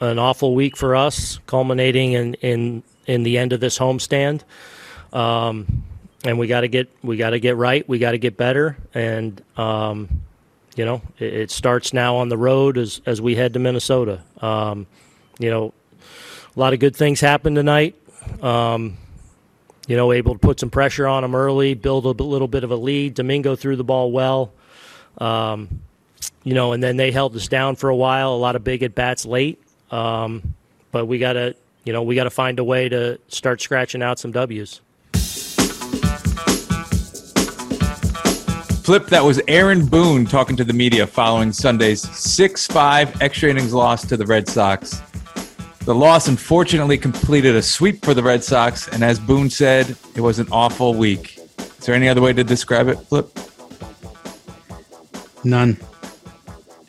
an awful week for us, culminating in in, in the end of this homestand. Um, and we got to get we got to get right. We got to get better, and um, you know it, it, starts now on the road as as we head to Minnesota. Um, you know, a lot of good things happened tonight. Um, you know, able to put some pressure on them early, build a little bit of a lead. Domingo threw the ball well. Um, you know, and then they held us down for a while. A lot of big at bats late, um, but we got to, you know, we got to find a way to start scratching out some W's. Flip, that was Aaron Boone talking to the media following Sunday's 6 5 extra innings loss to the Red Sox. The loss unfortunately completed a sweep for the Red Sox, and as Boone said, it was an awful week. Is there any other way to describe it, Flip? None.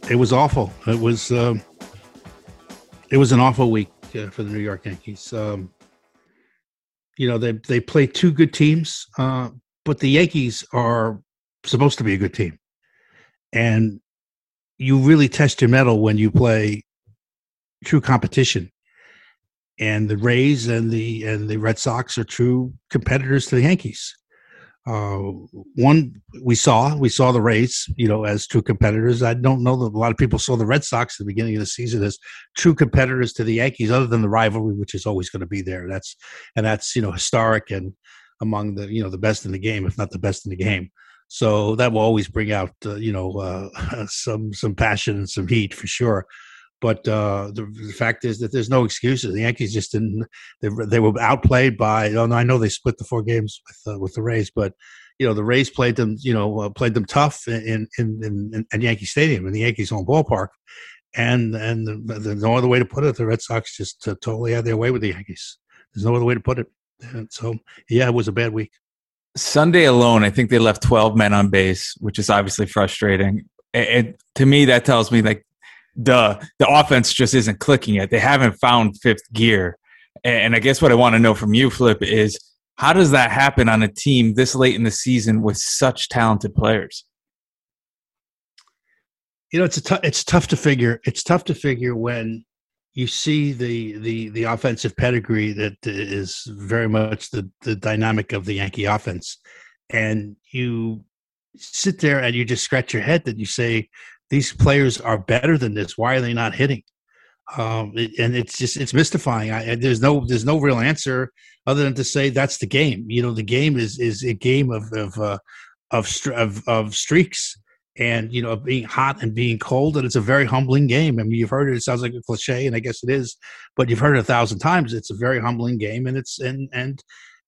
It was awful. It was uh, it was an awful week uh, for the New York Yankees. Um, you know they they play two good teams, uh, but the Yankees are supposed to be a good team, and you really test your mettle when you play true competition and the Rays and the and the Red Sox are true competitors to the Yankees. Uh, one we saw we saw the Rays, you know, as two competitors. I don't know that a lot of people saw the Red Sox at the beginning of the season as true competitors to the Yankees, other than the rivalry, which is always going to be there. That's and that's you know historic and among the you know the best in the game, if not the best in the game. So that will always bring out uh, you know uh, some some passion and some heat for sure. But uh, the, the, fact is that there's no excuses. The Yankees just didn't. They, they were outplayed by. Oh, I know they split the four games with uh, with the Rays, but you know the Rays played them. You know uh, played them tough in in, in in Yankee Stadium in the Yankees home ballpark, and and the, the, no other way to put it. The Red Sox just uh, totally had their way with the Yankees. There's no other way to put it. And so yeah, it was a bad week. Sunday alone, I think they left 12 men on base, which is obviously frustrating. And to me, that tells me like the the offense just isn't clicking yet. They haven't found fifth gear. And I guess what I want to know from you, Flip, is how does that happen on a team this late in the season with such talented players? You know, it's a t- it's tough to figure. It's tough to figure when you see the the the offensive pedigree that is very much the the dynamic of the Yankee offense, and you sit there and you just scratch your head that you say these players are better than this. Why are they not hitting? Um, and it's just it's mystifying. I, there's no there's no real answer other than to say that's the game. You know, the game is is a game of of uh, of, of of streaks and you know being hot and being cold and it's a very humbling game i mean you've heard it it sounds like a cliche and i guess it is but you've heard it a thousand times it's a very humbling game and it's and and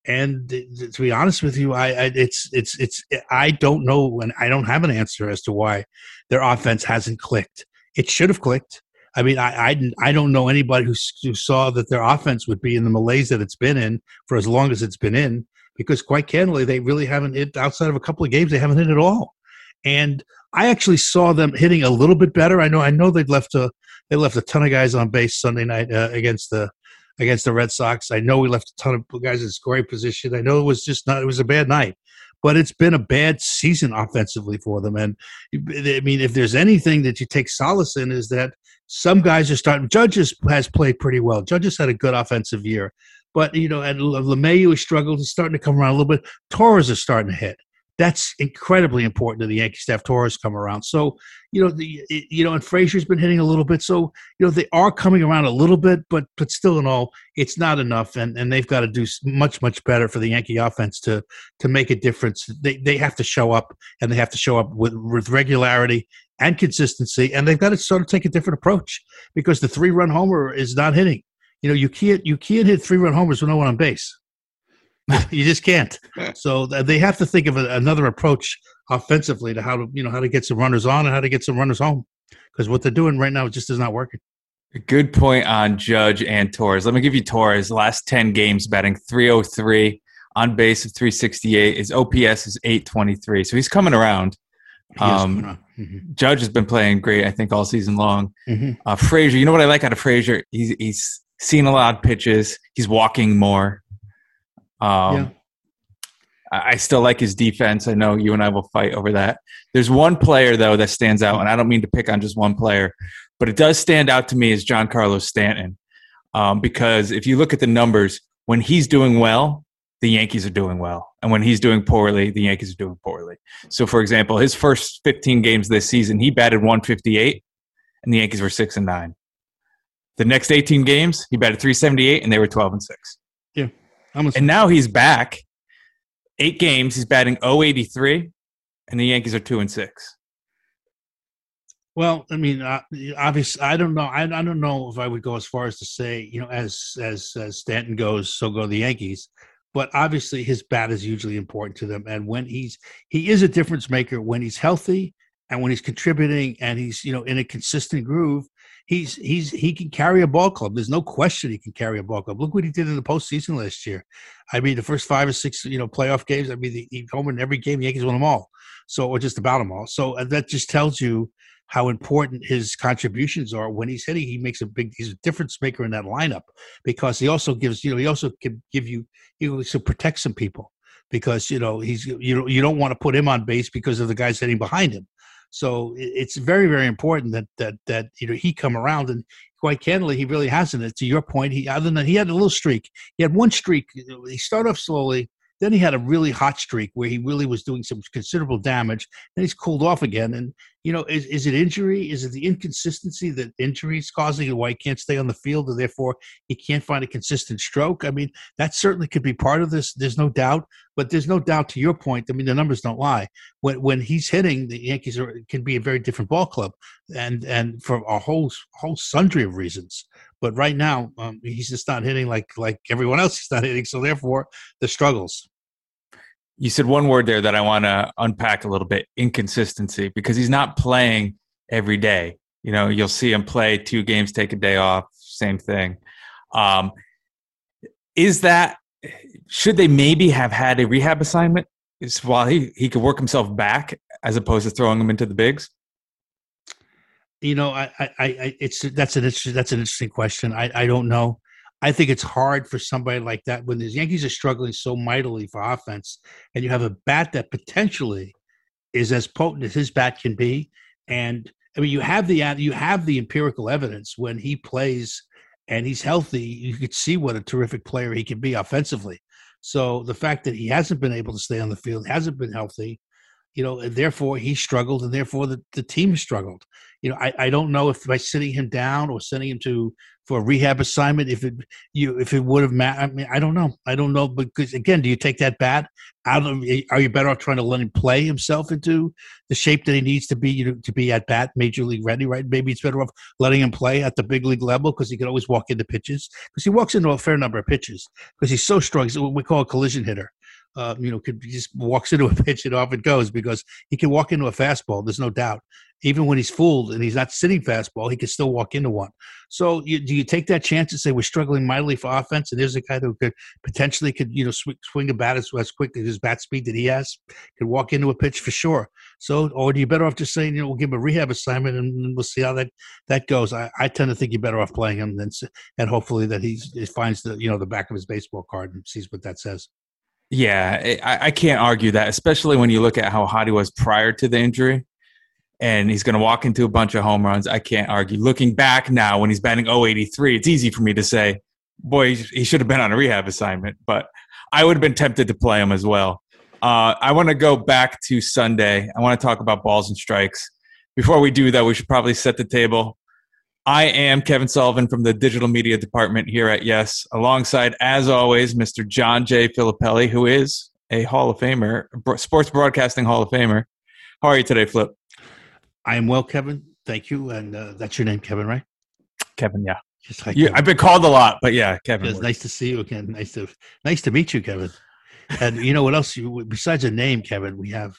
and to be honest with you, I, I, it's it's it's I don't know, and I don't have an answer as to why their offense hasn't clicked. It should have clicked. I mean, I, I, I don't know anybody who, who saw that their offense would be in the malaise that it's been in for as long as it's been in, because quite candidly, they really haven't hit outside of a couple of games. They haven't hit at all, and I actually saw them hitting a little bit better. I know I know they left a they left a ton of guys on base Sunday night uh, against the against the Red Sox. I know we left a ton of guys in scoring position. I know it was just not, it was a bad night, but it's been a bad season offensively for them. And I mean, if there's anything that you take solace in, is that some guys are starting. Judges has played pretty well. Judges had a good offensive year, but you know, and LeMahieu has struggled. He's starting to come around a little bit. Torres is starting to hit that's incredibly important to the Yankee staff. Torres come around, so you know the you know, and Frazier's been hitting a little bit, so you know they are coming around a little bit, but but still in all, it's not enough, and and they've got to do much much better for the Yankee offense to to make a difference. They they have to show up, and they have to show up with with regularity and consistency, and they've got to sort of take a different approach because the three run homer is not hitting. You know, you can't you can't hit three run homers with no one on base. you just can't. So they have to think of a, another approach offensively to how to you know how to get some runners on and how to get some runners home because what they're doing right now just is not working. Good point on Judge and Torres. Let me give you Torres. Last ten games, batting 303 on base of three sixty eight. His OPS is eight twenty three. So he's coming around. Um, mm-hmm. Judge has been playing great, I think, all season long. Mm-hmm. Uh, Frazier, you know what I like out of Frazier? He's he's seen a lot of pitches. He's walking more. Um, yeah. I still like his defense. I know you and I will fight over that. There's one player though that stands out, and I don't mean to pick on just one player, but it does stand out to me as Giancarlo Stanton um, because if you look at the numbers, when he's doing well, the Yankees are doing well. And when he's doing poorly, the Yankees are doing poorly. So, for example, his first 15 games this season, he batted 158, and the Yankees were 6 and 9. The next 18 games, he batted 378, and they were 12 and 6. And now he's back. Eight games, he's batting 083, and the Yankees are 2 and 6. Well, I mean, uh, obviously, I don't know. I, I don't know if I would go as far as to say, you know, as as as Stanton goes, so go the Yankees but obviously his bat is hugely important to them. And when he's he is a difference maker when he's healthy and when he's contributing and he's you know in a consistent groove. He's he's he can carry a ball club. There's no question he can carry a ball club. Look what he did in the postseason last year. I mean, the first five or six you know playoff games. I mean, he homered in every game. The Yankees won them all. So or just about them all. So that just tells you how important his contributions are when he's hitting. He makes a big, he's a difference maker in that lineup because he also gives, you know, he also can give you, he also protects some people because, you know, he's, you know, you don't want to put him on base because of the guys hitting behind him. So it's very, very important that, that, that, you know, he come around and quite candidly, he really hasn't. To your point, he, other than he had a little streak, he had one streak. He started off slowly then he had a really hot streak where he really was doing some considerable damage. Then he's cooled off again. And, you know, is, is it injury? Is it the inconsistency that injury is causing and why he can't stay on the field and therefore he can't find a consistent stroke? I mean, that certainly could be part of this. There's no doubt. But there's no doubt to your point. I mean, the numbers don't lie. When when he's hitting, the Yankees are, can be a very different ball club, and and for a whole whole sundry of reasons. But right now, um, he's just not hitting like like everyone else. He's not hitting, so therefore the struggles. You said one word there that I want to unpack a little bit: inconsistency, because he's not playing every day. You know, you'll see him play two games, take a day off, same thing. Um, is that should they maybe have had a rehab assignment is while he, he could work himself back as opposed to throwing him into the bigs? You know, I, I, I it's that's an interesting, that's an interesting question. I, I don't know. I think it's hard for somebody like that when the Yankees are struggling so mightily for offense, and you have a bat that potentially is as potent as his bat can be. And I mean, you have the you have the empirical evidence when he plays and he's healthy. You could see what a terrific player he can be offensively. So the fact that he hasn't been able to stay on the field, hasn't been healthy, you know, and therefore he struggled, and therefore the, the team struggled. You know, I, I don't know if by sitting him down or sending him to for a rehab assignment, if it you if it would have mattered. I mean, I don't know. I don't know because again, do you take that bat out of? Eh, are you better off trying to let him play himself into the shape that he needs to be you know, to be at bat, major league ready? Right? Maybe it's better off letting him play at the big league level because he can always walk into pitches because he walks into a fair number of pitches because he's so strong. He's what we call a collision hitter uh, you know, could just walks into a pitch and off it goes because he can walk into a fastball. There's no doubt. Even when he's fooled and he's not sitting fastball, he can still walk into one. So, you, do you take that chance and say we're struggling mightily for offense, and there's a guy who could potentially could you know swing, swing a bat as, as quick as his bat speed that he has, could walk into a pitch for sure. So, or do you better off just saying you know we'll give him a rehab assignment and we'll see how that that goes? I, I tend to think you're better off playing him than and hopefully that he finds the you know the back of his baseball card and sees what that says. Yeah, I, I, can't argue that, especially when you look at how hot he was prior to the injury. And he's going to walk into a bunch of home runs. I can't argue. Looking back now, when he's batting 083, it's easy for me to say, boy, he should have been on a rehab assignment. But I would have been tempted to play him as well. Uh, I want to go back to Sunday. I want to talk about balls and strikes. Before we do that, we should probably set the table. I am Kevin Sullivan from the digital media department here at Yes, alongside, as always, Mr. John J. Filippelli, who is a Hall of Famer, sports broadcasting Hall of Famer. How are you today, Flip? I am well, Kevin. Thank you. And uh, that's your name, Kevin, right? Kevin, yeah. Just like yeah, I've been called a lot, but yeah, Kevin. It's nice to see you again. Nice to nice to meet you, Kevin. And you know what else? You, besides a name, Kevin, we have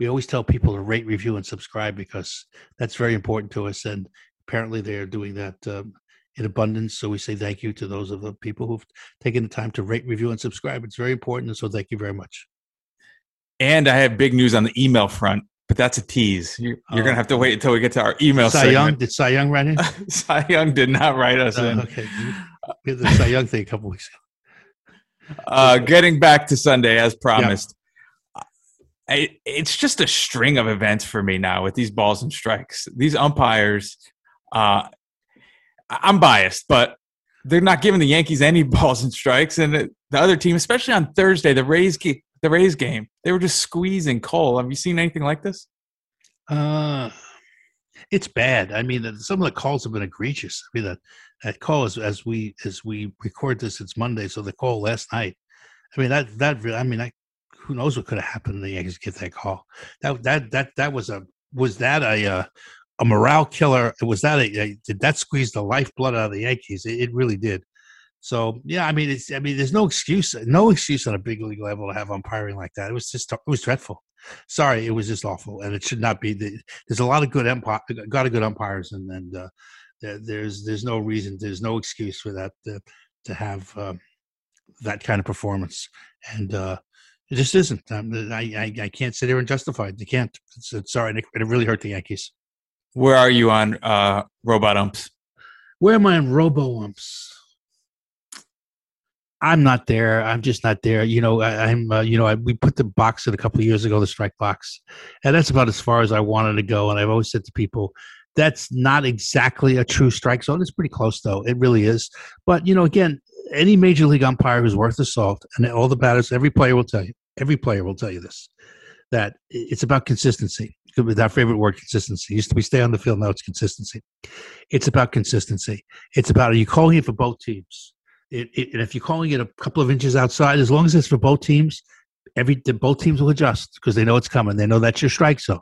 we always tell people to rate, review, and subscribe because that's very important to us. And apparently they're doing that um, in abundance. So we say thank you to those of the people who've taken the time to rate, review, and subscribe. It's very important. And so thank you very much. And I have big news on the email front, but that's a tease. You're, you're going to have to wait until we get to our email Cy segment. Young, did Cy Young write in? Cy Young did not write us uh, in. Okay. We had the Cy Young thing a couple weeks ago. Uh, getting back to Sunday as promised. I, it's just a string of events for me now with these balls and strikes. These umpires Uh, I'm biased, but they're not giving the Yankees any balls and strikes, and the other team, especially on Thursday, the Rays, the Rays game, they were just squeezing Cole. Have you seen anything like this? Uh, it's bad. I mean, some of the calls have been egregious. I mean, that that call is as we as we record this, it's Monday, so the call last night. I mean, that that I mean, I, who knows what could have happened? The Yankees get that call. That that that that was a was that a uh, a morale killer? Was that a, a, did that squeeze the lifeblood out of the Yankees? It, it really did. So yeah, I mean, it's I mean, there's no excuse, no excuse on a big league level to have umpiring like that. It was just it was dreadful. Sorry, it was just awful, and it should not be. There's a lot of good empire, got a good umpires, and and uh, there's there's no reason, there's no excuse for that to, to have uh, that kind of performance, and uh, it just isn't. Um, I, I, I can't sit here and justify it. You can't. It's, it's sorry, it really hurt the Yankees. Where are you on uh, robot umps? Where am I on robo umps? I'm not there. I'm just not there. You know, I, am uh, you know, I, we put the box in a couple of years ago, the strike box, and that's about as far as I wanted to go. And I've always said to people, that's not exactly a true strike zone. It's pretty close, though. It really is. But you know, again, any major league umpire who's worth the salt, and all the batters, every player will tell you. Every player will tell you this that it's about consistency. With our favorite word, consistency. Used to be stay on the field. Now it's consistency. It's about consistency. It's about are you calling it for both teams? It, it, and if you're calling it a couple of inches outside, as long as it's for both teams, every both teams will adjust because they know it's coming. They know that's your strike zone.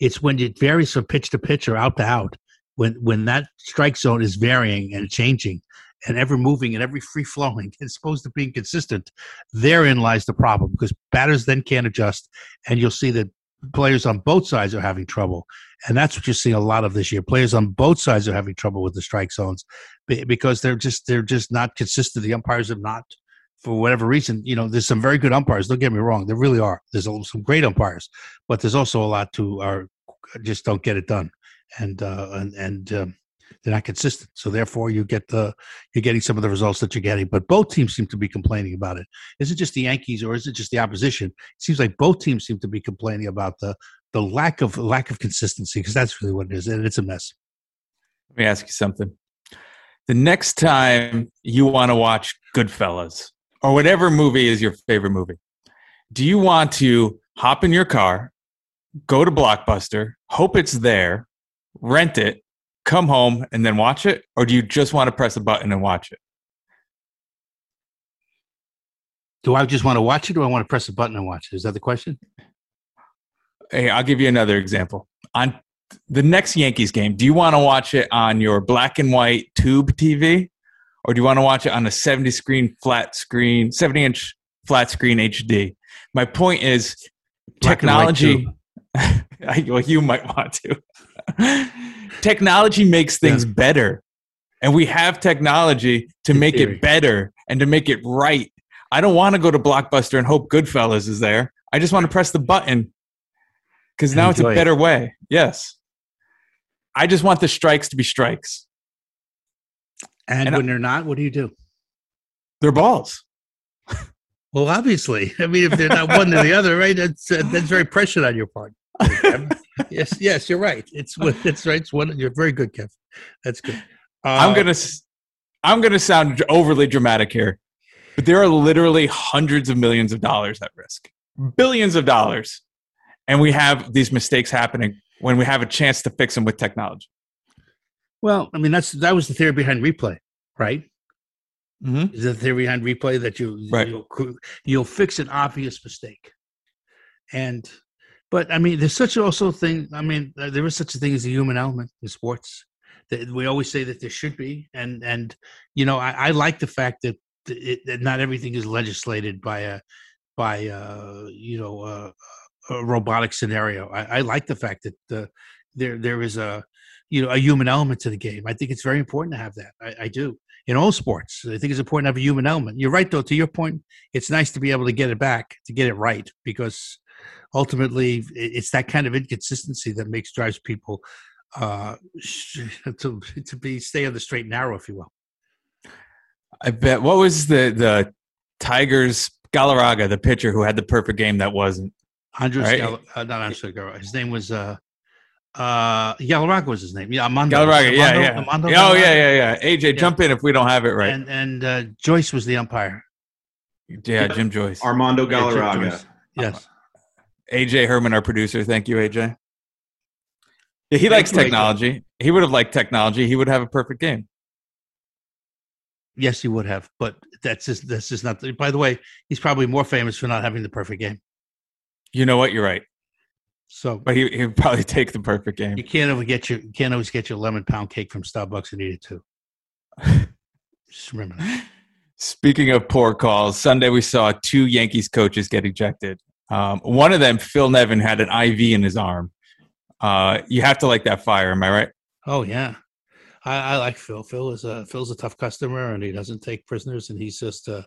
It's when it varies from pitch to pitch or out to out. When when that strike zone is varying and changing and ever moving and every free flowing, it's supposed to be consistent. Therein lies the problem because batters then can't adjust, and you'll see that players on both sides are having trouble. And that's what you're seeing a lot of this year. Players on both sides are having trouble with the strike zones because they're just they're just not consistent. The umpires have not, for whatever reason. You know, there's some very good umpires. Don't get me wrong, there really are. There's some great umpires, but there's also a lot to are just don't get it done. And uh, and and um, they're not consistent. So therefore, you get the you're getting some of the results that you're getting. But both teams seem to be complaining about it. Is it just the Yankees or is it just the opposition? It seems like both teams seem to be complaining about the the lack of lack of consistency because that's really what it is, and it's a mess. Let me ask you something. The next time you want to watch Goodfellas or whatever movie is your favorite movie, do you want to hop in your car, go to Blockbuster, hope it's there, rent it, come home and then watch it, or do you just want to press a button and watch it? Do I just want to watch it, or I want to press a button and watch it? Is that the question? Hey, I'll give you another example. On the next Yankees game, do you want to watch it on your black and white tube TV, or do you want to watch it on a 70 screen flat screen, 70 inch flat screen HD? My point is, black technology. well, you might want to. technology makes things yeah. better. And we have technology to make it better and to make it right. I don't want to go to blockbuster and hope goodfellas is there. I just want to press the button. Because now it's a better it. way. Yes. I just want the strikes to be strikes. And, and when I, they're not what do you do? They're balls. Well obviously. I mean if they're not one or the other right that's uh, that's very pressured on your part yes, yes, you're right. It's it's right. It's one. You're very good, Kev. That's good. Uh, I'm gonna I'm gonna sound overly dramatic here, but there are literally hundreds of millions of dollars at risk, billions of dollars, and we have these mistakes happening when we have a chance to fix them with technology. Well, I mean that's that was the theory behind replay, right? Mm-hmm. Is the theory behind replay that you right. you'll, you'll fix an obvious mistake, and but I mean, there's such also thing. I mean, there is such a thing as a human element in sports. We always say that there should be, and and you know, I, I like the fact that, it, that not everything is legislated by a by a, you know a, a robotic scenario. I, I, like the fact that the, there there is a you know a human element to the game. I think it's very important to have that. I, I do in all sports. I think it's important to have a human element. You're right, though. To your point, it's nice to be able to get it back, to get it right, because ultimately it's that kind of inconsistency that makes drives people uh, to to be stay on the straight and narrow, if you will. I bet. What was the the Tigers Galarraga, the pitcher who had the perfect game that wasn't Andres? Right? Gal- uh, not Andres Galarraga. His name was uh, Uh, Galarraga was his name. Yeah, Armando. Galarraga, yeah, Armando- yeah. Armando oh, Galarraga. yeah, yeah, yeah. AJ, jump in if we don't have it right. And and uh, Joyce was the umpire. yeah, Jim Joyce. Armando Yeah, Galarraga. Joyce. Yes. AJ Herman, our producer. Thank you, AJ. Yeah, he Thank likes you, AJ. technology. He would have liked technology. He would have a perfect game. Yes, he would have, but that's just that's just not. The, by the way, he's probably more famous for not having the perfect game. You know what? You're right. So But he he would probably take the perfect game. you can't always get your you can't always get your lemon pound cake from Starbucks and eat it too. Just remember that. Speaking of poor calls, Sunday we saw two Yankees coaches get ejected. Um, one of them, Phil Nevin, had an IV in his arm. Uh, you have to like that fire. Am I right? Oh yeah, I, I like Phil. Phil is a Phil's a tough customer, and he doesn't take prisoners, and he's just uh,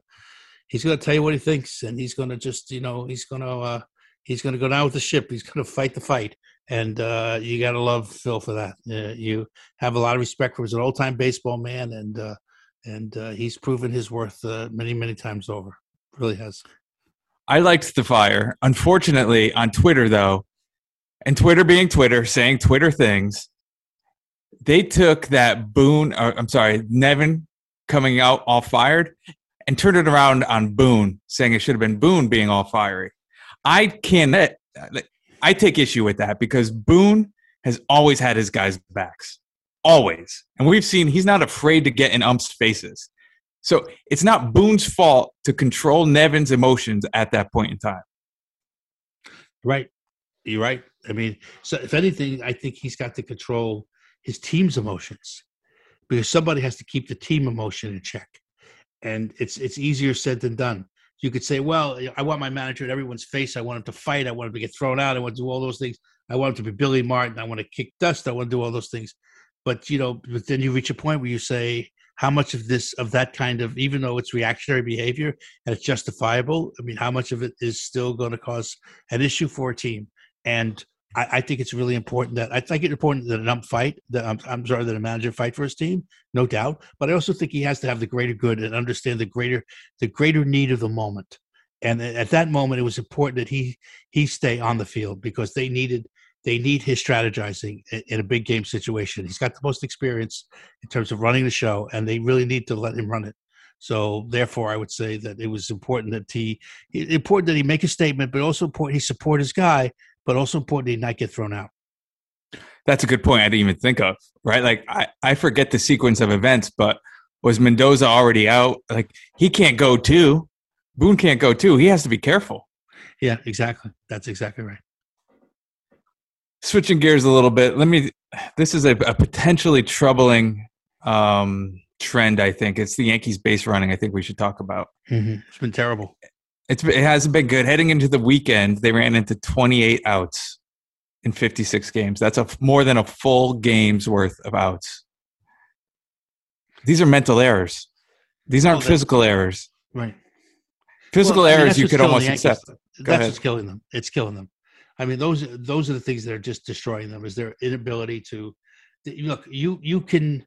he's going to tell you what he thinks, and he's going to just you know he's going to uh, he's going to go down with the ship. He's going to fight the fight, and uh, you got to love Phil for that. Uh, you have a lot of respect for him. He's an old time baseball man, and uh, and uh, he's proven his worth uh, many many times over. Really has. I liked the fire. Unfortunately, on Twitter, though, and Twitter being Twitter, saying Twitter things, they took that Boone, or, I'm sorry, Nevin coming out all fired and turned it around on Boone, saying it should have been Boone being all fiery. I can't, I take issue with that because Boone has always had his guys' backs. Always. And we've seen he's not afraid to get in umps' faces. So it's not Boone's fault to control Nevin's emotions at that point in time. Right. You're right. I mean, so if anything, I think he's got to control his team's emotions because somebody has to keep the team emotion in check. And it's it's easier said than done. You could say, well, I want my manager in everyone's face. I want him to fight. I want him to get thrown out. I want to do all those things. I want him to be Billy Martin. I want to kick dust. I want to do all those things. But you know, but then you reach a point where you say, how much of this of that kind of even though it's reactionary behavior and it's justifiable, I mean, how much of it is still going to cause an issue for a team? And I, I think it's really important that I think it's important that an ump fight, that I'm, um, I'm sorry, that a manager fight for his team, no doubt. But I also think he has to have the greater good and understand the greater the greater need of the moment. And at that moment, it was important that he he stay on the field because they needed they need his strategizing in, a big game situation. He's got the most experience in terms of running the show, and they really need to let him run it. So therefore, I would say that it was important that he important that he make a statement, but also important he support his guy, but also important he not get thrown out. That's a good point. I didn't even think of, right? Like, I, I forget the sequence of events, but was Mendoza already out? Like, he can't go too. Boone can't go too. He has to be careful. Yeah, exactly. That's exactly right. Switching gears a little bit, let me. This is a, a potentially troubling um, trend, I think. It's the Yankees base running, I think we should talk about. Mm-hmm. It's been terrible. It's, it hasn't been good. Heading into the weekend, they ran into 28 outs in 56 games. That's a more than a full game's worth of outs. These are mental errors. These aren't that- physical errors. Right. Physical Well, I mean, errors you could almost accept. That's ahead. what's killing them. It's killing them. I mean, those those are the things that are just destroying them. Is their inability to look. You you can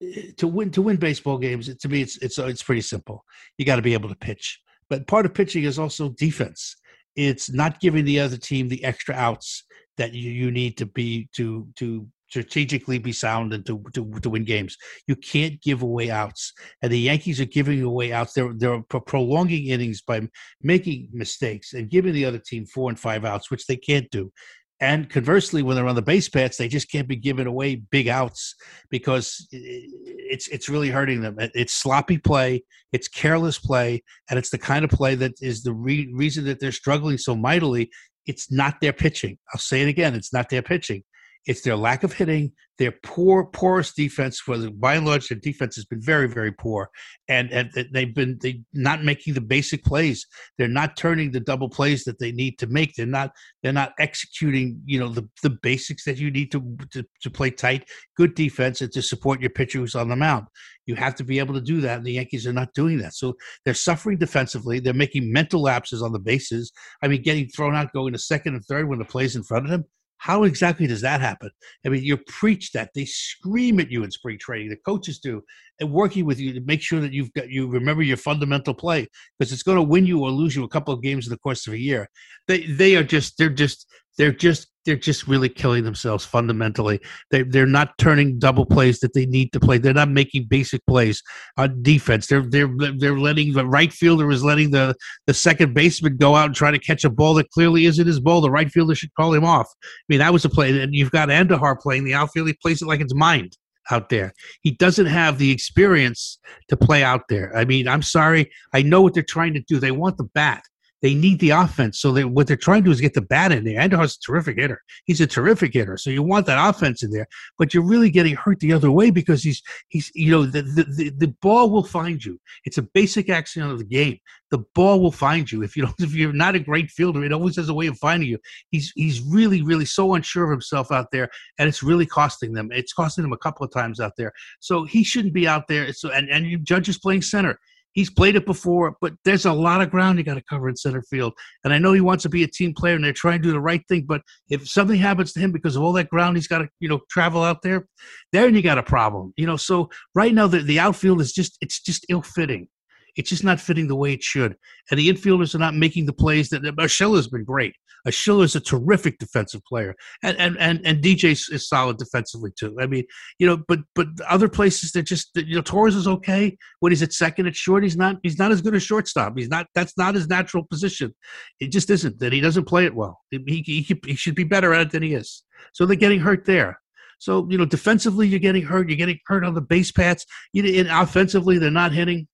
eh, to win to win baseball games. To me, it's it's it's pretty simple. You got to be able to pitch, but part of pitching is also defense. It's not giving the other team the extra outs that you, you need to be to to strategically be sound and to, to to win games. You can't give away outs, and the Yankees are giving away outs. They're they're prolonging innings by making mistakes and giving the other team four and five outs, which they can't do. And conversely, when they're on the base paths, they just can't be giving away big outs because it's it's really hurting them. It's sloppy play, it's careless play, and it's the kind of play that is the re- reason that they're struggling so mightily. It's not their pitching. I'll say it again: it's not their pitching. It's their lack of hitting, their poor, porous defense. For the, by and large, their defense has been very, very poor, and and they've been they not making the basic plays. They're not turning the double plays that they need to make. They're not they're not executing you know the the basics that you need to to, to play tight, good defense, and to support your pitcher who's on the mound. You have to be able to do that, and the Yankees are not doing that. So they're suffering defensively. They're making mental lapses on the bases. I mean, getting thrown out, going to second and third when the play's in front of them. How exactly does that happen? I mean, you preach that. They scream at you in spring training. The coaches do, and working with you to make sure that you've got you remember your fundamental play because it's going to win you or lose you a couple of games in the course of a year. They they are just they're just they're just they're just really killing themselves fundamentally. They they're not turning double plays that they need to play. They're not making basic plays on defense. They're they're they're letting the right fielder is letting the the second baseman go out and try to catch a ball that clearly isn't his ball. The right fielder should call him off. I mean, that was a play, and you've got Andujar playing the outfield. He plays it like it's mind out there. He doesn't have the experience to play out there. I mean, I'm sorry. I know what they're trying to do. They want the bat. They need the offense. So they, what they're trying to do is get the bat in there. Andujar's a terrific hitter. He's a terrific hitter. So you want that offense in there, but you're really getting hurt the other way because he's he's you know the the, the, the ball will find you. It's a basic axiom of the game. The ball will find you. If you don't, if you're not a great fielder, it always has a way of finding you. He's he's really really so unsure of himself out there, and it's really costing them. It's costing them a couple of times out there. So he shouldn't be out there. So and and Judge is playing center He's played it before, but there's a lot of ground you got to cover in center field. And I know he wants to be a team player, and they're trying to do the right thing. But if something happens to him because of all that ground he's got to, you know, travel out there, then you got a problem. You know, so right now the, the outfield is just it's just ill fitting. It's just not fitting the way it should. And the infielders are not making the plays that has been great. Is a terrific defensive player. And and and, and DJ is solid defensively too. I mean, you know, but but other places that just you know, Torres is okay. When he's at second at short, he's not he's not as good as shortstop. He's not that's not his natural position. It just isn't that he doesn't play it well. He, he, he should be better at it than he is. So they're getting hurt there. So you know, defensively you're getting hurt. You're getting hurt on the base paths. You know, and offensively they're not hitting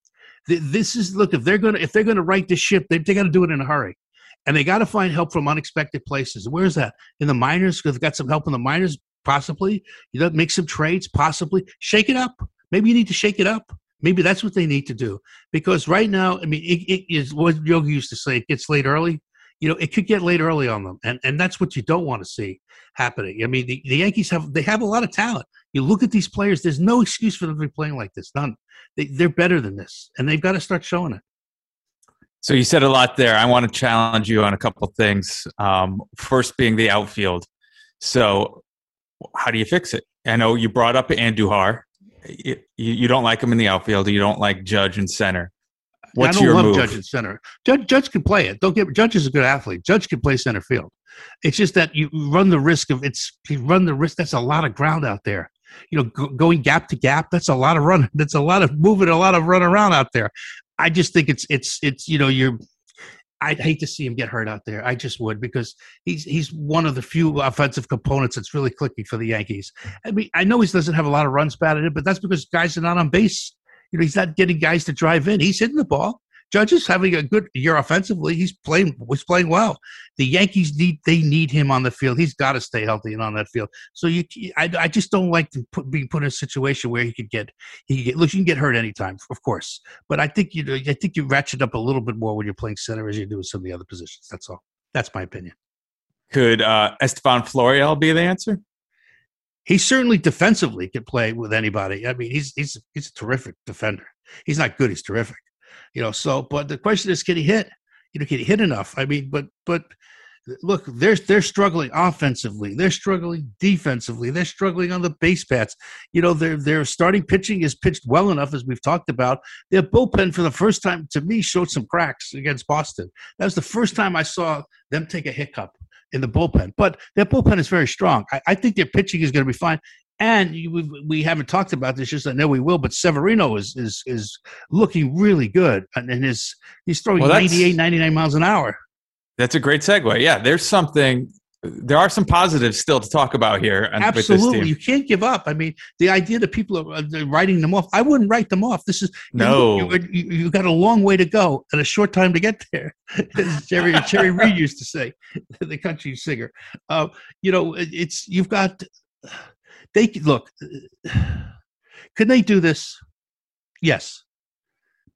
this is look if they're gonna if they're gonna right the ship, they they got to do it in a hurry, and they got to find help from unexpected places. Where's that in the minors? They've got some help in the minors, possibly. You know, make some trades, possibly shake it up. Maybe you need to shake it up. Maybe that's what they need to do because right now, I mean, it, it is what Yogi used to say: it gets late early you know, it could get late early on them, and and that's what you don't want to see happening. I mean, the, the Yankees have they have a lot of talent. You look at these players; there's no excuse for them to be playing like this. None. They, they're better than this, and they've got to start showing it. So you said a lot there. I want to challenge you on a couple things. Um, first, being the outfield. So, how do you fix it? I know you brought up Andujar. You, you don't like him in the outfield. You don't like Judge and center. What's I don't your love move? Judge in center. Judge, Judge can play it. Don't get Judge is a good athlete. Judge can play center field. It's just that you run the risk of it's you run the risk. That's a lot of ground out there. You know, go, going gap to gap. That's a lot of run. That's a lot of moving. A lot of run around out there. I just think it's it's it's you know you're. I'd hate to see him get hurt out there. I just would because he's he's one of the few offensive components that's really clicking for the Yankees. I mean, I know he doesn't have a lot of runs batted in, but that's because guys are not on base you know, he's not getting guys to drive in. He's hitting the ball. Judge is having a good year offensively. He's playing was playing well. The Yankees need they need him on the field. He's got to stay healthy and on that field. So you, I, I just don't like to put, being put in a situation where he could get he could get look. You can get hurt anytime, of course. But I think you I think you ratchet up a little bit more when you're playing center as you do with some of the other positions. That's all. That's my opinion. Could uh, Estevan Florial be the answer? He certainly defensively can play with anybody. I mean, he's he's he's a terrific defender. He's not good. He's terrific. You know. So, but the question is, can he hit? You know, can he hit enough? I mean, but but look, they're they're struggling offensively. They're struggling defensively. They're struggling on the base paths. You know, their their starting pitching is pitched well enough, as we've talked about. Their bullpen, for the first time, to me, showed some cracks against Boston. That was the first time I saw them take a hiccup in the bullpen. But their bullpen is very strong. I, I think their pitching is going to be fine. And you, we, we haven't talked about this. Just I know we will. But Severino is is is looking really good, and, and his he's throwing well, 98, 99 miles an hour. That's a great segue. Yeah, there's something there are some positives still to talk about here. Absolutely, you can't give up. I mean, the idea that people are writing them off, I wouldn't write them off. This is no, you, you, you got a long way to go and a short time to get there. As Jerry Jerry Reed used to say, the country singer. Uh, you know, it's you've got. They look. Can they do this? Yes,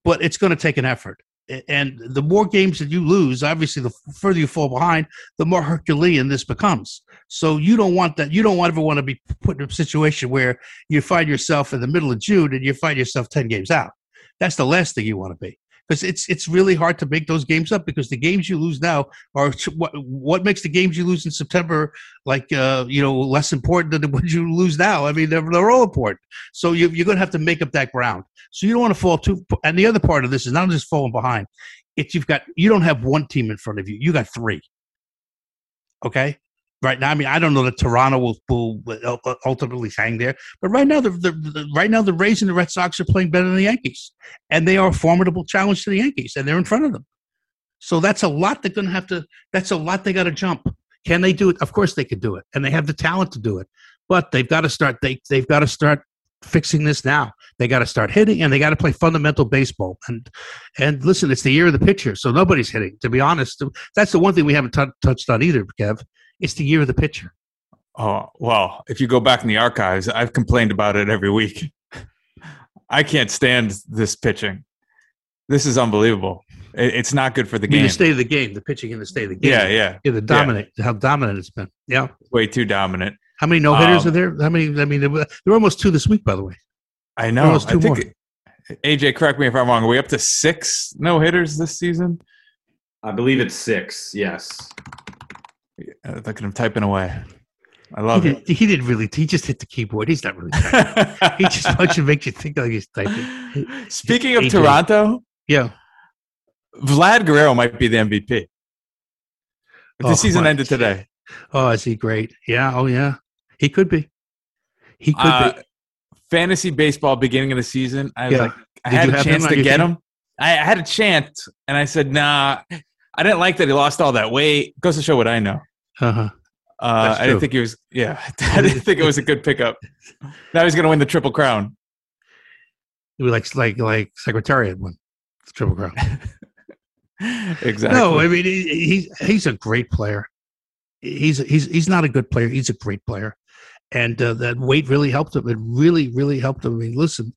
but it's going to take an effort and the more games that you lose, obviously, the further you fall behind, the more Herculean this becomes. So you don't want that. You don't ever want to be put in a situation where you find yourself in the middle of June and you find yourself ten games out. That's the last thing you want to be because it's it's really hard to make those games up because the games you lose now are what what makes the games you lose in September like uh, you know less important than the ones you lose now. I mean they're, they're all important. So you, you're going to have to make up that ground. So you don't want to fall too. And the other part of this is not just falling behind. It's you've got you don't have one team in front of you. You got three. Okay, right now. I mean, I don't know that Toronto will, will uh, ultimately hang there, but right now, the, the, the, right now the Rays and the Red Sox are playing better than the Yankees, and they are a formidable challenge to the Yankees, and they're in front of them. So that's a lot they're going to have to. That's a lot they got to jump. Can they do it? Of course they could do it, and they have the talent to do it. But they've got to start. They they've got to start fixing this now. They got to start hitting, and they got to play fundamental baseball. And and listen, it's the year of the pitcher, so nobody's hitting. To be honest, that's the one thing we haven't t- touched on either, Kev. It's the year of the pitcher. Oh well, if you go back in the archives, I've complained about it every week. I can't stand this pitching. This is unbelievable. It's not good for the I mean, game. the state of the game, the pitching in the state of the game. Yeah, yeah, yeah. The dominant, how dominant it's been. Yeah, way too dominant. How many no hitters Um, are there? How many? I mean, there were there were almost two this week, by the way. I know. Almost two I think more. AJ, correct me if I'm wrong. Are we up to six no hitters this season? I believe it's six. Yes. Look at him typing away. I He love did, he didn't really. He just hit the keyboard. He's not really. typing. he just wants to make you think like he's typing. Speaking of AJ. Toronto, Yeah. Vlad Guerrero might be the MVP. If the Oh, season ended today. Oh, is he great? Yeah. Oh, yeah. He could be. He could Uh, be. fantasy baseball beginning of the season. I was Yeah. like, I Did had a chance to get team? him. I, had a chance, and I said, "Nah." I didn't like that he lost all that weight. Goes to show what I know. Uh huh. Uh, I didn't think he was. Yeah, I didn't think it was a good pickup. Now he's going to win the triple crown. It was like like like Secretariat one, Triple Crown. exactly. No, I mean he, he's he's a great player. He's he's he's not a good player. He's a great player, and uh, that weight really helped him. It really really helped him. I mean, listen,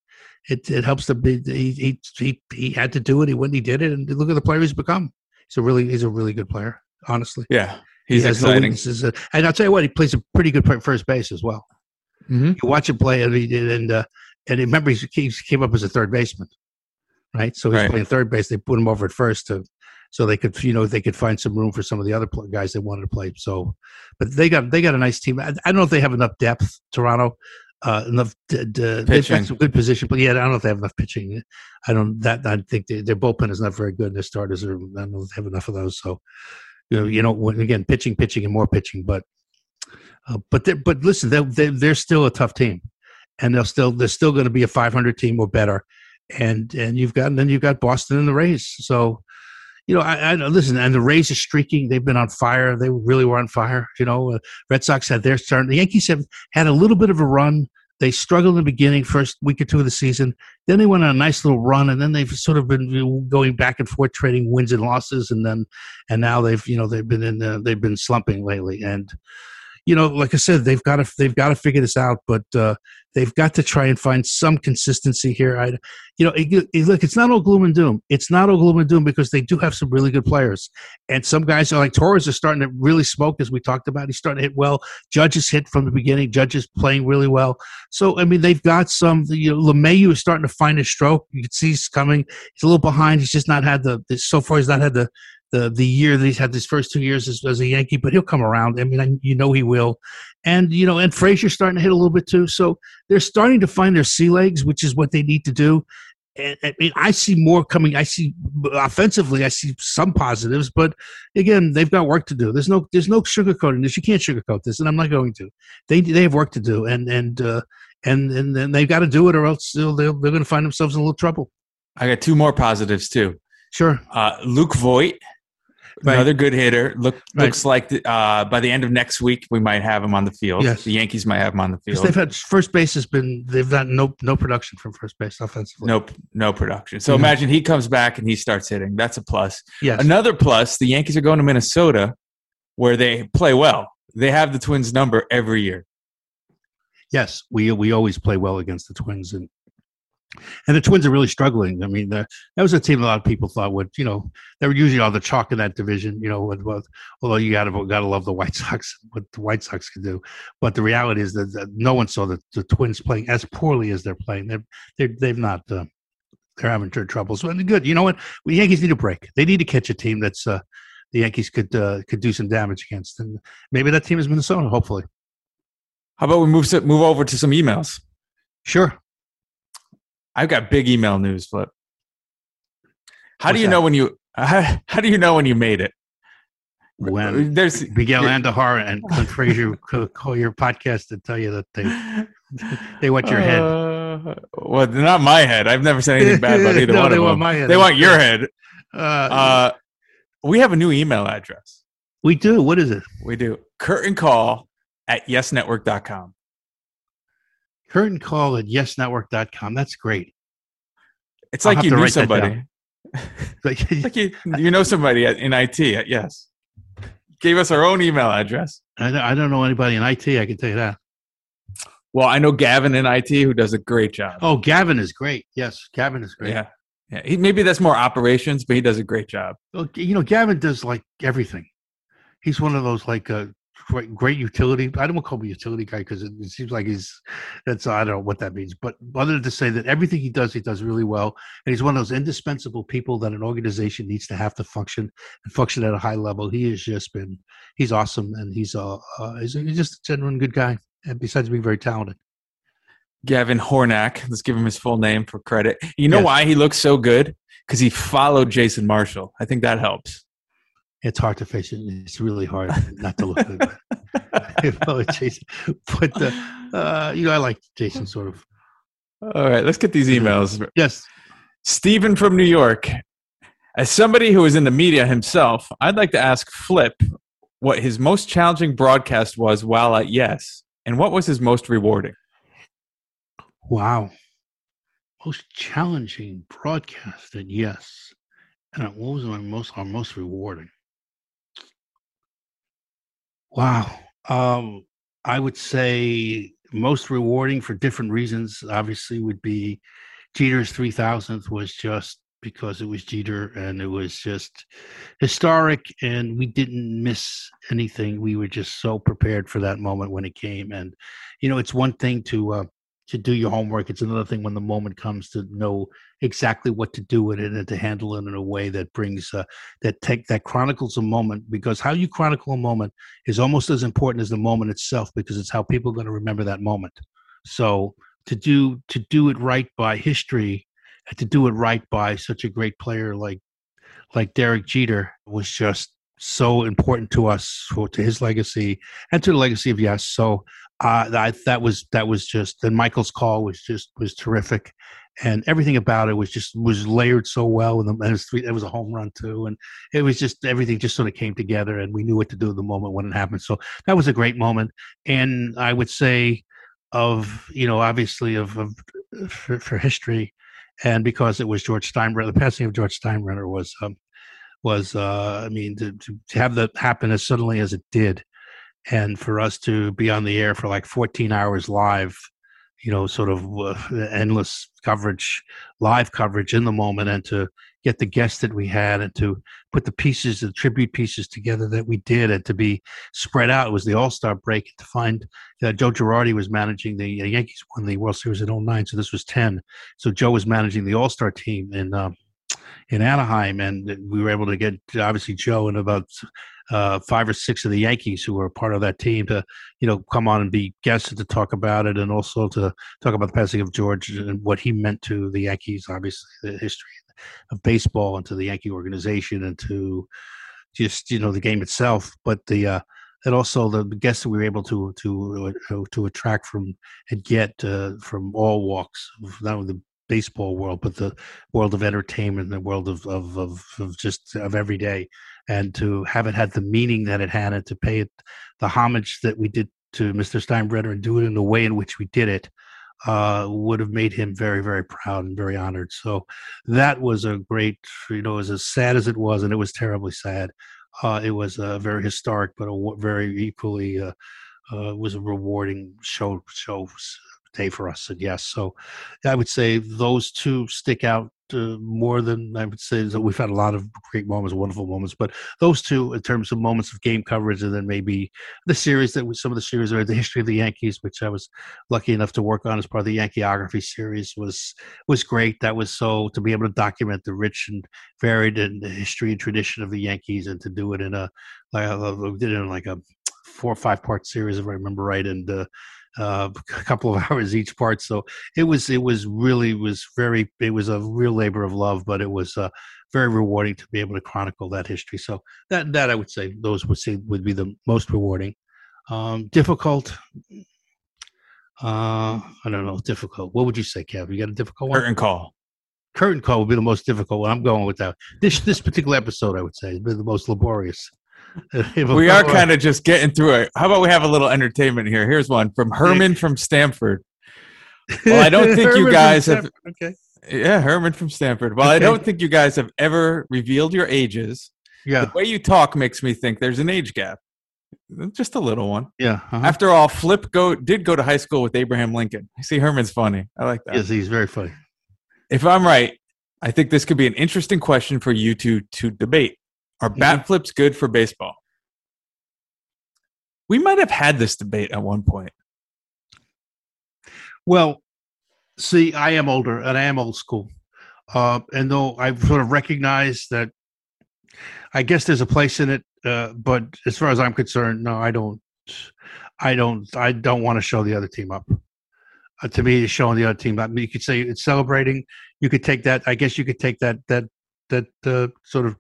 it it helps to be. He he he, he had to do it. He went. He did it, and look at the player he's become. He's a really he's a really good player. Honestly, yeah, he's he has no weaknesses. Uh, and I'll tell you what, he plays a pretty good first base as well. Mhm. You watch him play, and he did, and uh, and remember he he came up as a third baseman, right? So he's Right. playing third base. They put him over at first to, so they could you know they could find some room for some of the other guys they wanted to play. So, but they got they got a nice team. I, I don't know if they have enough depth. Toronto, uh, enough. D- d- they've got some good position, but yeah, I don't know if they have enough pitching. I don't that I think they, their bullpen is not very good. and Their starters are I don't know if they have enough of those. So, you know, you know, when, again, pitching, pitching, and more pitching, but. Uh, but but listen, they're, they're they're still a tough team, and they'll still they're still going to be a 500 team or better, and and you've got and then you've got Boston in the race, So, you know, I, I listen, and the Rays are streaking. They've been on fire. They really were on fire. You know, uh, Red Sox had their turn. The Yankees have had a little bit of a run. They struggled in the beginning, first week or two of the season. Then they went on a nice little run, and then they've sort of been going back and forth, trading wins and losses, and then and now they've you know they've been in uh, they've been slumping lately, and you know, like I said, they've got to they've got to figure this out, but uh, they've got to try and find some consistency here. I, you know, it, it- look, it's not all gloom and doom. It's not all gloom and doom because they do have some really good players, and some guys are like Torres are starting to really smoke, as we talked about. He's starting to hit well. Judges hit from the beginning. Judges playing really well. So I mean, they've got some. You know, LeMahieu is starting to find his stroke. You can see he's coming. He's a little behind. He's just not had the so far. He's not had the the the year that he's had these first two years as, as a Yankee, but he'll come around. I mean, I, you know he will, and you know, and Frazier's starting to hit a little bit too. So they're starting to find their sea legs, which is what they need to do. And I mean, I see more coming. I see offensively, I see some positives, but again, they've got work to do. There's no there's no sugarcoating this. You can't sugarcoat this, and I'm not going to. They they have work to do, and and uh, and and then they've got to do it, or else they'll, they'll, they're going to find themselves in a little trouble. I got two more positives too. Sure. Uh, Luke Voigt, Right. another good hitter. Look, Right. looks like uh, by the end of next week we might have him on the field. Yes. The Yankees might have him on the field. they've had first base has been they've had no no production from first base offensively. Nope, no production. So Mhm. imagine he comes back and he starts hitting. That's a plus. Yes. Another plus: the Yankees are going to Minnesota, where they play well. They have the Twins' number every year. Yes, we we always play well against the Twins, and and the Twins are really struggling. I mean, the, that was a team a lot of people thought would, you know, they were usually all the chalk in that division. You know, with, with, although you got to got to love the White Sox, what the White Sox can do, but the reality is that, that no one saw the, the Twins playing as poorly as they're playing. They're, they're they've not. Uh, they're having troubles. Well, good. You know what? The Yankees need a break. They need to catch a team that's uh, the Yankees could uh, could do some damage against, and maybe that team is Minnesota. Hopefully, How about we move to, move over to some emails? sure. I've got big email news, Flip. How What's do you that? know when you how, how do you know when you made it? when There's Miguel Andujar and Clint Frazier call your podcast and tell you that they they want your head. Uh, well, not my head. I've never said anything bad about either No, one they of want them. my head. They want your head. Uh, Uh, we have a new email address. we do. What is it? We do curtain call at yesnetwork.com. Curtain call at yesnetwork.com. That's great. It's I'll like you knew somebody. Like, like you, you know somebody at, in IT. Yes. Gave us our own email address. I, don't- I don't know anybody in IT. I can tell you that. Well, I know Gavin in IT who does a great job. Oh, Gavin is great. Yes, Gavin is great. yeah. Yeah. He, maybe that's more operations, but he does a great job. Well, you know, Gavin does like everything. He's one of those like uh, great, great utility. I don't want to call him a utility guy because it, it seems like he's that's I don't know what that means. But other than to say that everything he does, he does really well, and he's one of those indispensable people that an organization needs to have to function and function at a high level. He has just been he's awesome, and he's uh, uh he's, he's just a genuine good guy. And besides being very talented, Gavin Hornack. Let's give him his full name for credit. You know Yes. why he looks so good? Because he followed Jason Marshall. I think that helps. It's hard to face it. It's really hard not to look good. Oh, Jason, but uh, uh, you know, I like Jason sort of. All right, let's get these emails. Yes, Stephen from New York. As somebody who is in the media himself, I'd like to ask Flip what his most challenging broadcast was while at Yes, and what was his most rewarding. Wow. Most challenging broadcast at yes. And what was my most our most rewarding? Wow. Um I would say most rewarding for different reasons obviously would be Jeter's 3000th was just because it was Jeter and it was just historic and we didn't miss anything. We were just so prepared for that moment when it came and you know it's one thing to uh to do your homework. It's another thing when the moment comes to know exactly what to do with it and to handle it in a way that brings uh, that take that chronicles a moment. Because how you chronicle a moment is almost as important as the moment itself, because it's how people are going to remember that moment. So to do to do it right by history, and to do it right by such a great player like like Derek Jeter was just so important to us, for, to his legacy and to the legacy of Yes. So uh, that that was that was just and Michael's call was just was terrific, and everything about it was just was layered so well. And, it, was three, it was a home run too, and it was just everything just sort of came together, and we knew what to do at the moment when it happened. So that was a great moment, and I would say of you know obviously of, of for, for history, and because it was George Steinbrenner, the passing of George Steinbrenner was um, was uh, I mean to to have that happen as suddenly as it did and for us to be on the air for like 14 hours live you know sort of uh, endless coverage live coverage in the moment and to get the guests that we had and to put the pieces the tribute pieces together that we did and to be spread out. It was the all-star break to find that joe girardi was managing the uh, yankees won the world series in 09 so this was 10 so joe was managing the all-star team in um, in anaheim and we were able to get obviously joe and about uh, five or six of the Yankees who were part of that team to, you know, come on and be guests to talk about it, and also to talk about the passing of George and what he meant to the Yankees, obviously the history of baseball and to the Yankee organization and to just you know the game itself, but the uh, and also the guests that we were able to to uh, to attract from and get uh, from all walks, not only the baseball world, but the world of entertainment, the world of of, of, of just of every day and to have it had the meaning that it had and to pay it the homage that we did to Mr. Steinbrenner and do it in the way in which we did it uh, would have made him very, very proud and very honored. So that was a great, you know, as sad as it was, and it was terribly sad. Uh, it was a very historic, but a very equally uh, uh, was a rewarding show show day for us. And yes, so I would say those two stick out uh, more than I would say that we've had a lot of great moments, wonderful moments, but those two in terms of moments of game coverage, and then maybe the series that was some of the series or the history of the Yankees, which I was lucky enough to work on as part of the Yankeeography series, was was great. That was so to be able to document the rich and varied and the history and tradition of the Yankees, and to do it in a like we did it in like a four or five part series if I remember right, and uh, uh, a couple of hours each part. So it was it was really was very it was a real labor of love, but it was uh, very rewarding to be able to chronicle that history. So that that I would say those would say would be the most rewarding. Um, difficult. Uh, I don't know. Difficult. What would you say, Kev? You got a difficult one? Curtain call. Curtain call would be the most difficult one. I'm going with that. This this particular episode, I would say, has been the most laborious. We are kind of just getting through it. How about we have a little entertainment here? Here's one from Herman from Stanford. Well, I don't think you guys have. Okay. Yeah, Herman from Stanford. Well, I don't think you guys have ever revealed your ages. Yeah. The way you talk makes me think there's an age gap. Just a little one. Yeah. uh-huh. After all, Flip go did go to high school with Abraham Lincoln. I see Herman's funny. I like that. Yes, he's very funny. If I'm right, I think this could be an interesting question for you two to debate. Are bat flips good for baseball? We might have had this debate at one point. Well, see, I am older and I am old school. Uh, and though I've sort of recognized that, I guess there's a place in it. Uh, but as far as I'm concerned, no, I don't. I don't. I don't want to show the other team up. Uh, to me, it's showing the other team up. You could say it's celebrating. You could take that. I guess you could take that that that uh, sort of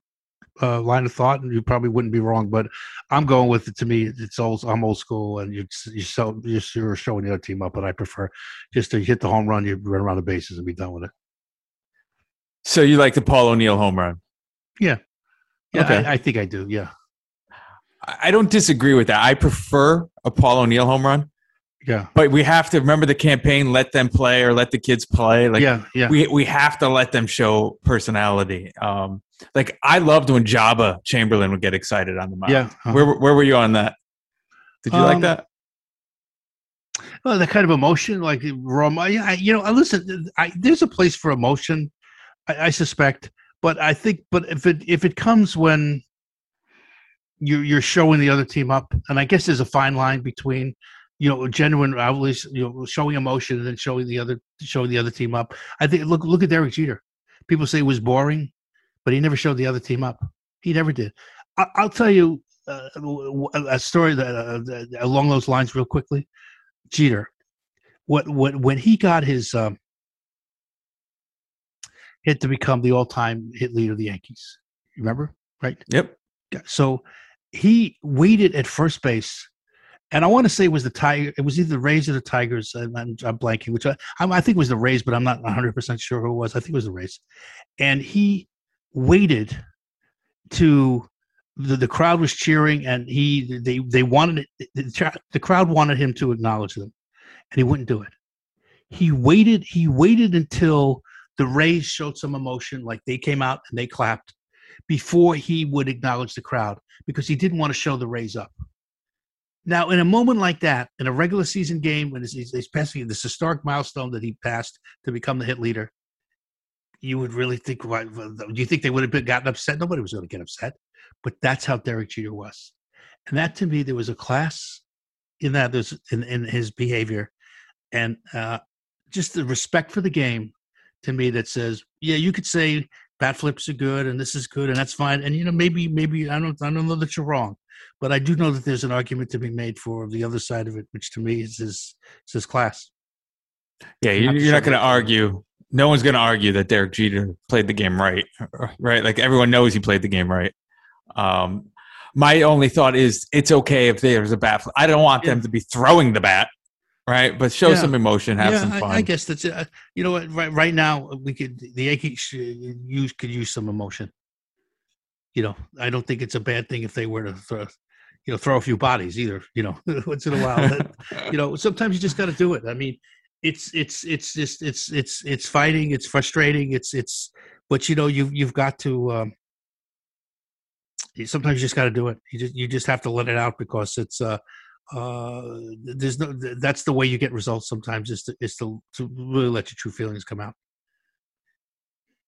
uh, line of thought, and you probably wouldn't be wrong. But I'm going with it. To me, it's old. I'm old school, and you're you're, so, you're, you're showing the other team up. But I prefer just to hit the home run, you run around the bases and be done with it. So you like the Paul O'Neill home run? Yeah, Okay. I, I think I do. Yeah, I I don't disagree with that. I prefer a Paul O'Neill home run, yeah, but we have to remember the campaign. Let them play or let the kids play. Like yeah, yeah. we we have to let them show personality. Um, like I loved when Joba Chamberlain would get excited on the mound. yeah. uh-huh. Where where were you on that? Did you like Um, that? Well, that kind of emotion, like raw. I, I- you know, I listen. I, there's a place for emotion, I, I suspect, but I think, but if it if it comes when you're you're showing the other team up, and I guess there's a fine line between, you know, genuine, outwardly, you know, showing emotion and then showing the other showing the other team up. I think look look at Derek Jeter. People say it was boring, but he never showed the other team up. He never did. I, I'll tell you uh, a story that, uh, that along those lines real quickly. Jeter, what what when he got his um, hit to become the all-time hit leader of the Yankees, remember? Right. Yep. So he waited at first base, and I want to say it was the Tiger. It was either the Rays or the Tigers. I'm, I'm, blanking, which I, I think was the Rays, but I'm not 100 percent sure who it was. I think it was the Rays, and he waited to the, the crowd was cheering, and he they they wanted it. The, the crowd wanted him to acknowledge them, and he wouldn't do it. He waited. He waited until the Rays showed some emotion, like they came out and they clapped, before he would acknowledge the crowd because he didn't want to show the Rays up. Now, in a moment like that, in a regular season game, when he's, he's passing this historic milestone that he passed to become the hit leader, you would really think, do you think they would have been, gotten upset? Nobody was going to get upset. But that's how Derek Jeter was. And that to me, there was a class in that, there's in, in his behavior and uh, just the respect for the game to me that says, yeah, you could say bat flips are good and this is good and that's fine. And you know, maybe maybe I don't I don't know that you're wrong, but I do know that there's an argument to be made for the other side of it, which to me is his is his class. Yeah, you're, you're not going to argue. No one's going to argue that Derek Jeter played the game right, right? Like everyone knows he played the game right. Um, my only thought is it's okay if there's a bat. I don't want them to be throwing the bat, right? But show Yeah. some emotion, have yeah, some fun. I guess that's it. Uh, You know what? Right, right now we could the Yankees should use could use some emotion. You know, I don't think it's a bad thing if they were to throw, you know, throw a few bodies either. You know, once in a while. That- you know sometimes you just got to do it i mean it's it's it's just it's it's it's fighting it's frustrating it's it's but you know you've you've got to um sometimes you just got to do it you just you just have to let it out because it's uh uh there's no that's the way you get results sometimes is to is to, to really let your true feelings come out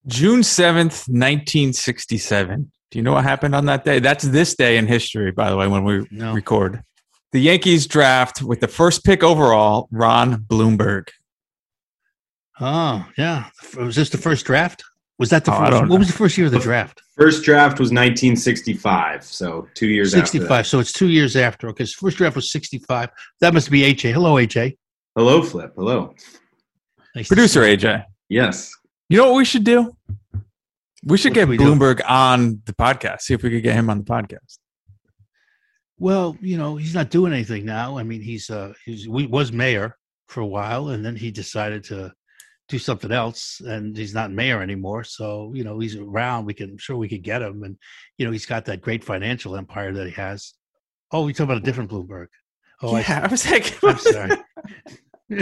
June 7th, 1967. Do you know what happened on that day? That's this day in history, by the way, when we no record. The Yankees draft with the first pick overall, Ron Blomberg. oh yeah was this the first draft was that the Oh, first what know. was the first year of the draft First draft was 1965, so two years after 65 so it's two years after okay so first draft was 65 that must be aj hello aj Hello, Flip. Hello. Nice Producer. AJ. Yes. You know what we should do? We should get we do? Bloomberg on the podcast. See if we could get him on the podcast. Well, you know, he's not doing anything now. I mean, he's uh, he's we was mayor for a while, and then he decided to do something else, and he's not mayor anymore. So, you know, he's around. We can, I'm sure, we could get him, and you know, he's got that great financial empire that he has. Oh, we talking about a different Bloomberg. Oh, I I, was like, I'm sorry.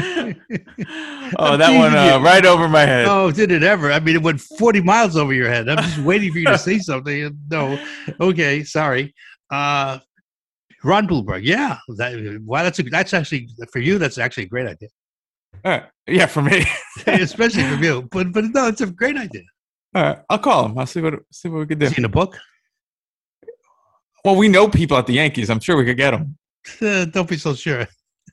oh, that one uh, right over my head. Oh, did it ever? I mean, it went 40 miles over your head. I'm just waiting for you to say something. No. Okay, sorry. Uh Ron Blomberg. Yeah. That, wow, that's a, that's actually for you, that's actually a great idea. Right. Yeah, for me. Especially for you. But but no, it's a great idea. All right, I'll call him. I'll see what see what we can do. Seen a book? Well, we know people at the Yankees. I'm sure we could get them. Uh, don't be so sure.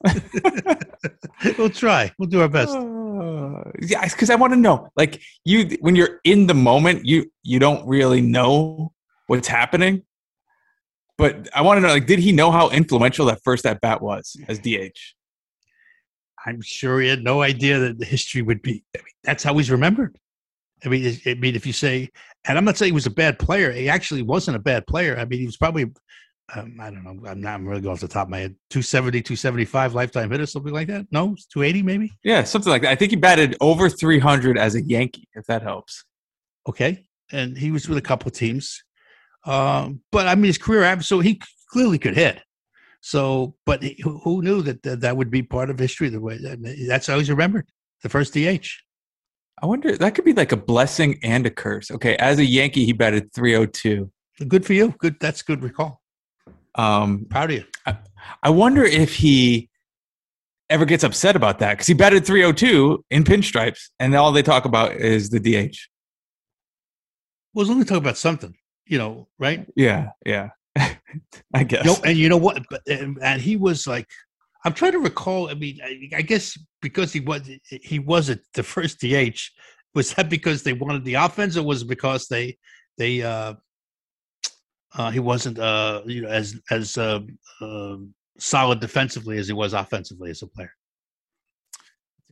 we'll try. We'll do our best. Uh, yeah, because I want to know, like you, when you're in the moment, you you don't really know what's happening. But I want to know, like, did he know how influential that first at bat was as DH? I'm sure he had no idea that the history would be. I mean, that's how he's remembered. I mean, I mean, if you say, and I'm not saying he was a bad player. He actually wasn't a bad player. I mean, he was probably, um, I don't know. I'm not I'm really going off the top of my head. 270, 275 lifetime hitter, something like that. No, 280 maybe. Yeah, something like that. I think he batted over 300 as a Yankee, if that helps. Okay, and he was with a couple of teams. Um, but I mean, his career average. So he clearly could hit. So, but he, who knew that, that that would be part of history? The way that's always remembered. The first DH. I wonder that could be like a blessing and a curse. Okay, as a Yankee, he batted 302. Good for you. Good. That's good recall. Um, Proud of you. I wonder if he ever gets upset about that because he batted 302 in pinstripes, and all they talk about is the DH. Well, let me talk about something. You know, right? Yeah, yeah. I guess. You know, and you know what? But, and, and he was like, I'm trying to recall. I mean, I, I guess because he was he wasn't the first DH. Was that because they wanted the offense, or was it because they they uh, uh, he wasn't uh, you know as as uh, uh, solid defensively as he was offensively as a player?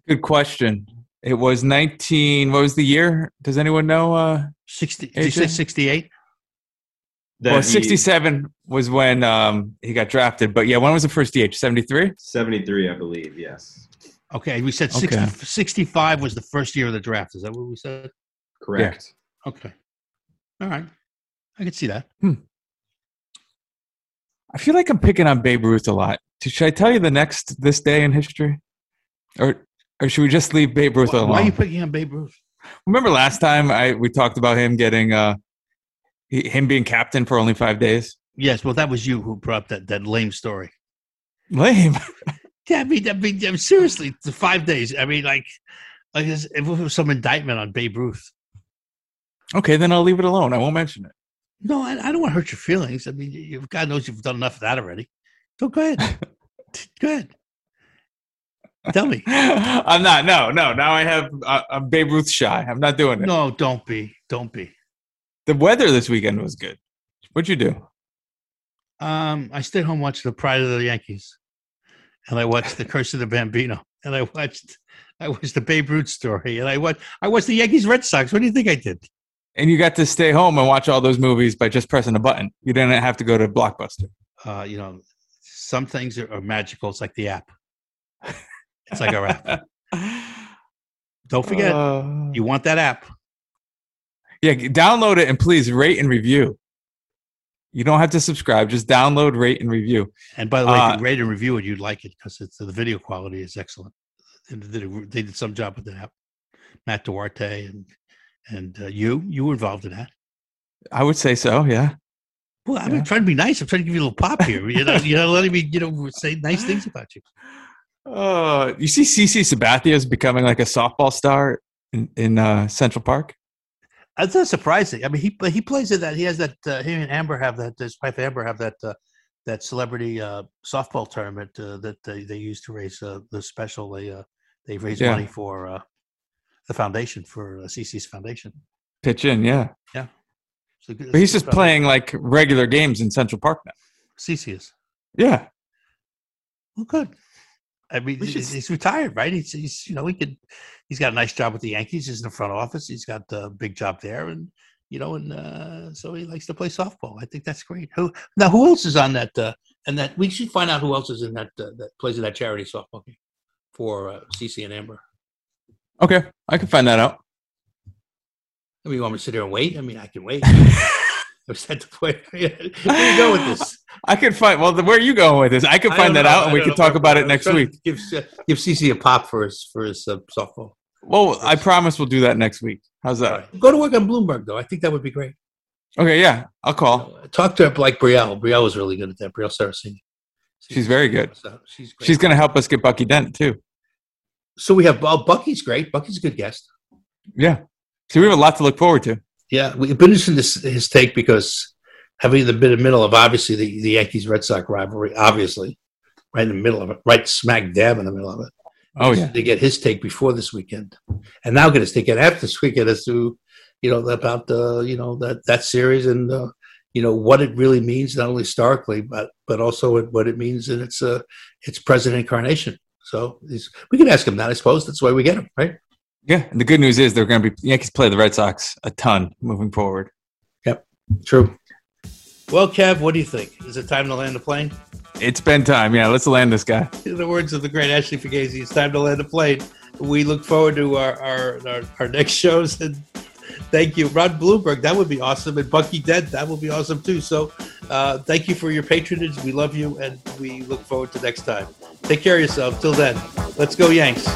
Good question. It was 19. What was the year? Does anyone know? Uh, 60, did you say 68? That well, he- 67 was when um, he got drafted. But yeah, when was the first DH? 73? 73, I believe. Yes. Okay, we said 60, Okay. 65 was the first year of the draft. Is that what we said? Correct. Okay. All right. I can see that. I feel like I'm picking on Babe Ruth a lot. Should I tell you the next this day in history, or or should we just leave Babe Ruth alone? why are you picking on Babe Ruth? Remember last time I we talked about him getting uh him being captain for only five days. Yes, well, that was you who brought up that, that lame story. Lame. Yeah, I mean, I mean, I mean, seriously, the five days. I mean, like, like it was some indictment on Babe Ruth. Okay, then I'll leave it alone. I won't mention it. No, I, I don't want to hurt your feelings. I mean, God knows you've done enough of that already. So go ahead. go ahead. Tell me. I'm not. No, no. Now I have. Uh, I'm Babe Ruth shy. I'm not doing it. No, don't be. Don't be. The weather this weekend was good. What'd you do? Um, I stayed home watching the Pride of the Yankees, and I watched the Curse of the Bambino, and I watched I watched the Babe Ruth story, and I watched I watched the Yankees Red Sox. What do you think I did? And you got to stay home and watch all those movies by just pressing a button. You didn't have to go to Blockbuster. Uh, you know, some things are, are magical. It's like the app. It's like our app. Don't forget, Uh, you want that app. yeah, download it and please rate and review. You don't have to subscribe. Just download, rate, and review. And by the way, if Uh, you rate and review it, you'd like it because it's the video quality is excellent. And they did, they did some job with the app. Matt Duarte and and uh, you you were involved in that. I would say so. Yeah. Well, I'm Yeah. trying to be nice. I'm trying to give you a little pop here. You know, you know, letting me you know say nice things about you. Uh, you see, CC Sabathia is becoming like a softball star in, in uh, Central Park. That's not surprising. I mean, he he plays in that. He has that. Uh, him and Amber have that. His wife Amber have that. Uh, that celebrity uh, softball tournament uh, that they, they use to raise uh, the special. They uh, they raise Yeah. money for uh, the foundation for uh, CC's foundation. Pitch in, yeah. Yeah. So, But he's just playing like regular games in Central Park now. CC is Yeah. well, good. I mean, should- he's, he's retired, right? He's, he's, you know, he could, he's got a nice job with the Yankees. He's in the front office. He's got a big job there, and you know, and uh, so he likes to play softball. I think that's great. Who now? Who else is on that? Uh, and that we should find out who else is in that uh, that plays in that charity softball game for uh, CC and Amber. Okay, I can find that out. I mean, you want me to sit there and wait? I mean, I can wait. I was at the point. Where do you go with this? I can find. Well, where are you going with this? I can find don't that know. out, and I we can know talk about I it next week. Give uh, give CC a pop for his for his uh, softball. Well, I promise we'll do that next week. How's that? right. Go to work on Bloomberg though. I think that would be great. Okay, yeah, I'll call. Talk to her like Brielle. Brielle was really good at that. Brielle Saraceni. She's very good. She's great. She's going to help us get Bucky Dent too. So we have oh, Bucky's great. Bucky's a good guest. Yeah. So we have a lot to look forward to. Yeah, we've been interested in this, his take because having the been in the middle of obviously the, the Yankees Red Sox rivalry, obviously, right in the middle of it, right smack dab in the middle of it. Oh yeah. to get his take before this weekend, and now get his take after this weekend as to you know about the you know that that series and uh, you know what it really means not only historically but but also what, what it means in its uh, its present incarnation. So we can ask him that. I suppose that's why we get him, right? Yeah. And the good news is they're going to be Yankees play the Red Sox a ton moving forward. Yep. True. Well, Kev, what do you think? Is it time to land the plane? It's been time. Yeah. Let's land this guy. In the words of the great Ashley Fugazi, it's time to land the plane. We look forward to our, our, our, our next shows. And thank you. Rod Blomberg, that would be awesome. And Bucky Dent, that would be awesome too. So uh, thank you for your patronage. We love you and we look forward to next time. Take care of yourself. Till then, let's go, Yanks.